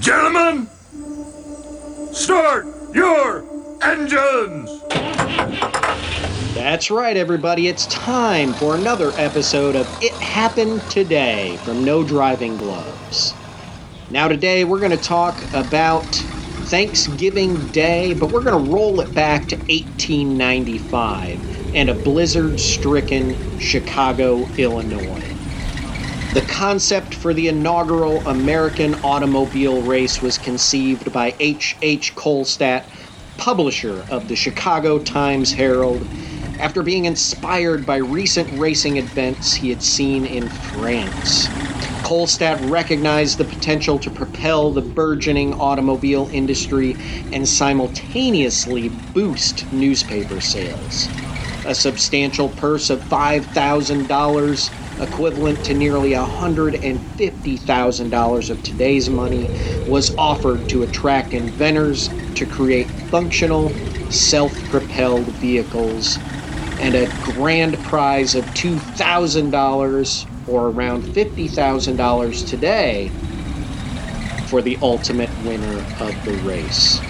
Gentlemen, start your engines! That's right, everybody. It's time for another episode of It Happened Today from No Driving Gloves. Now, today we're going to talk about Thanksgiving Day, but we're going to roll it back to 1895 and a blizzard stricken Chicago, Illinois. The concept for the inaugural American automobile race was conceived by H. H. Kohlsaat, publisher of the Chicago Times Herald, after being inspired by recent racing events he had seen in France. Kohlsaat recognized the potential to propel the burgeoning automobile industry and simultaneously boost newspaper sales. A substantial purse of $5,000, equivalent to nearly $150,000 of today's money, was offered to attract inventors to create functional, self propelled vehicles and a grand prize of $2,000 or around $50,000 today for the ultimate winner of the race.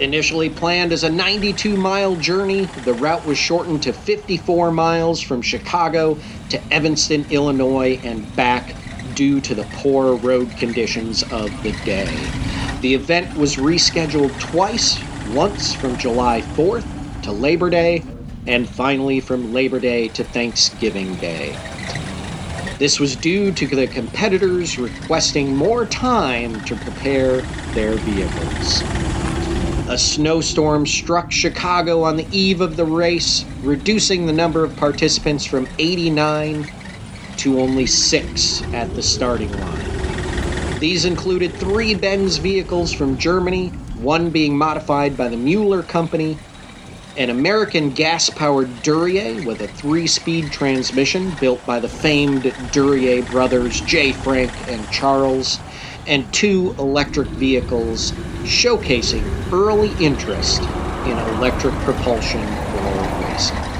Initially planned as a 92 mile journey, the route was shortened to 54 miles from Chicago to Evanston, Illinois, and back due to the poor road conditions of the day. The event was rescheduled twice, once from July 4th to Labor Day, and finally from Labor Day to Thanksgiving Day. This was due to the competitors requesting more time to prepare their vehicles. A snowstorm struck Chicago on the eve of the race, reducing the number of participants from 89 to only six at the starting line. These included three Benz vehicles from Germany, one being modified by the Mueller Company, an American gas powered Duryea with a three speed transmission built by the famed Duryea brothers J. Frank and Charles, and two electric vehicles showcasing early interest in electric propulsion for racing.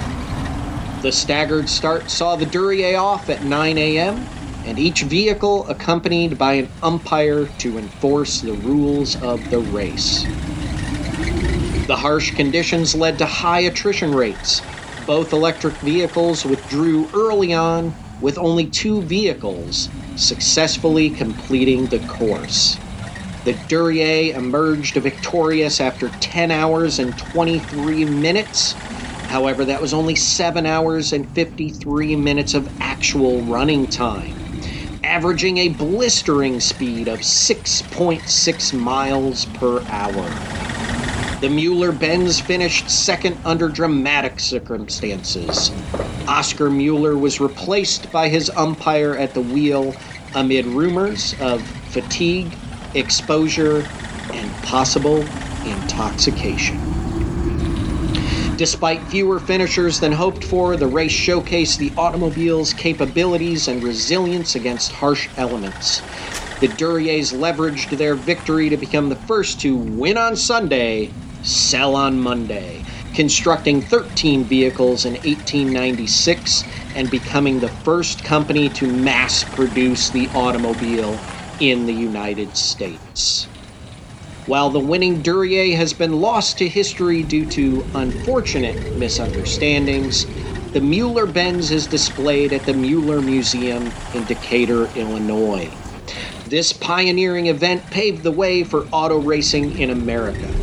The staggered start saw the Duryea off at 9 a.m., and each vehicle accompanied by an umpire to enforce the rules of the race. The harsh conditions led to high attrition rates. Both electric vehicles withdrew early on, with only two vehicles successfully completing the course. The Duryea emerged victorious after 10 hours and 23 minutes. However, that was only 7 hours and 53 minutes of actual running time, averaging a blistering speed of 6.6 miles per hour. The Mueller Benz finished second under dramatic circumstances. Oscar Mueller was replaced by his umpire at the wheel amid rumors of fatigue, exposure, and possible intoxication. Despite fewer finishers than hoped for, the race showcased the automobile's capabilities and resilience against harsh elements. The Duryeas leveraged their victory to become the first to win on Sunday, sell on Monday, constructing 13 vehicles in 1896 and becoming the first company to mass produce the automobile in the United States. While the winning Duryea has been lost to history due to unfortunate misunderstandings, the Mueller Benz is displayed at the Mueller Museum in Decatur, Illinois. This pioneering event paved the way for auto racing in America.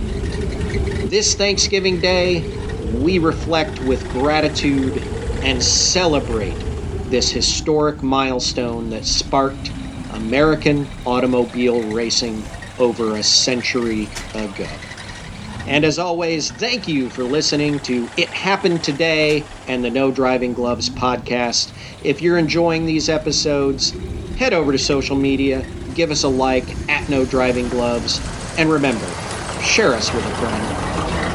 This Thanksgiving Day, we reflect with gratitude and celebrate this historic milestone that sparked American automobile racing over a century ago. And as always, thank you for listening to It Happened Today and the No Driving Gloves podcast. If you're enjoying these episodes, head over to social media, give us a like at No Driving Gloves, and remember, share us with a friend.